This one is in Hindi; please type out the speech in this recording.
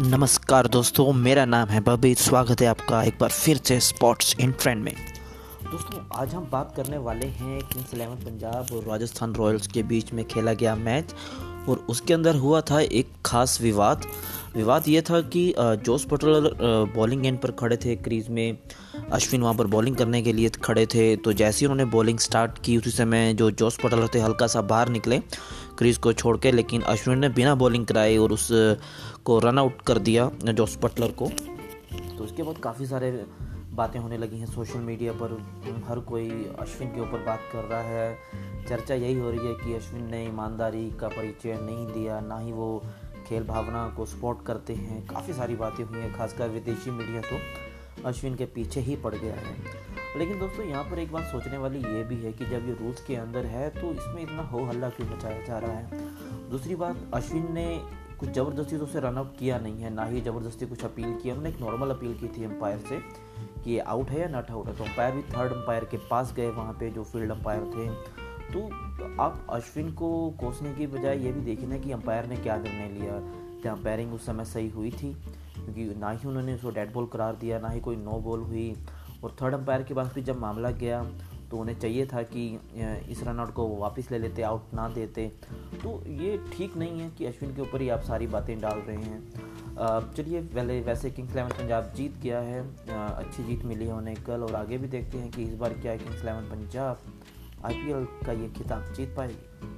नमस्कार दोस्तों, मेरा नाम है बबी। स्वागत है आपका एक बार फिर से स्पोर्ट्स इन ट्रेंड में। दोस्तों, आज हम बात करने वाले हैं किंग्स इलेवन पंजाब और राजस्थान रॉयल्स के बीच में खेला गया मैच। और उसके अंदर हुआ था एक खास विवाद। विवाद ये था कि जोस पटलर बॉलिंग एंड पर खड़े थे क्रीज में। अश्विन वहाँ पर बॉलिंग करने के लिए खड़े थे। तो जैसे ही उन्होंने बॉलिंग स्टार्ट की, उसी समय जो जोस पटलर थे, हल्का सा बाहर निकले। क्रीज को छोड़ के, लेकिन अश्विन ने बिना बॉलिंग कराई और उस को रन आउट कर दिया जोस पटलर को। तो उसके बाद काफ़ी सारे बातें होने लगी हैं सोशल मीडिया पर। हर कोई अश्विन के ऊपर बात कर रहा है। चर्चा यही हो रही है कि अश्विन ने ईमानदारी का परिचय नहीं दिया, ना ही वो खेल भावना को सपोर्ट करते हैं। काफ़ी सारी बातें हुई हैं, खासकर विदेशी मीडिया तो। अश्विन के पीछे ही पड़ गया है। लेकिन दोस्तों, यहाँ पर एक बात सोचने वाली ये भी है कि जब ये रूल्स के अंदर है तो इसमें इतना हो हल्ला क्यों मचाया जा रहा है? दूसरी बात, अश्विन ने कुछ ज़बरदस्ती तो उसे रनआउट किया नहीं है, ना ही ज़बरदस्ती कुछ अपील की हमने एक नॉर्मल अपील की थी एम्पायर से कि ये आउट है या नॉट आउट है। तो अंपायर भी थर्ड अंपायर के पास गए वहाँ पे जो फ़ील्ड अंपायर थे। तो आप अश्विन को कोसने की बजाय ये भी देखिए ना कि अंपायर ने क्या निर्णय लिया। क्या अंपायरिंग उस समय सही हुई थी? क्योंकि ना ही उन्होंने उसको डेड बॉल करार दिया, ना ही कोई नो बॉल हुई। और थर्ड अंपायर के पास भी जब मामला गया तो उन्हें चाहिए था कि इस रन आउट को वापस ले लेते आउट ना देते। तो ये ठीक नहीं है कि अश्विन के ऊपर ही आप सारी बातें डाल रहे हैं। चलिए, पहले वैसे किंग्स इलेवन पंजाब जीत गया है। अच्छी जीत मिली है उन्हें कल और आगे भी देखते हैं कि इस बार क्या है किंग्स इलेवन पंजाब। आईपीएल का ये खिताब जीत पाएगी।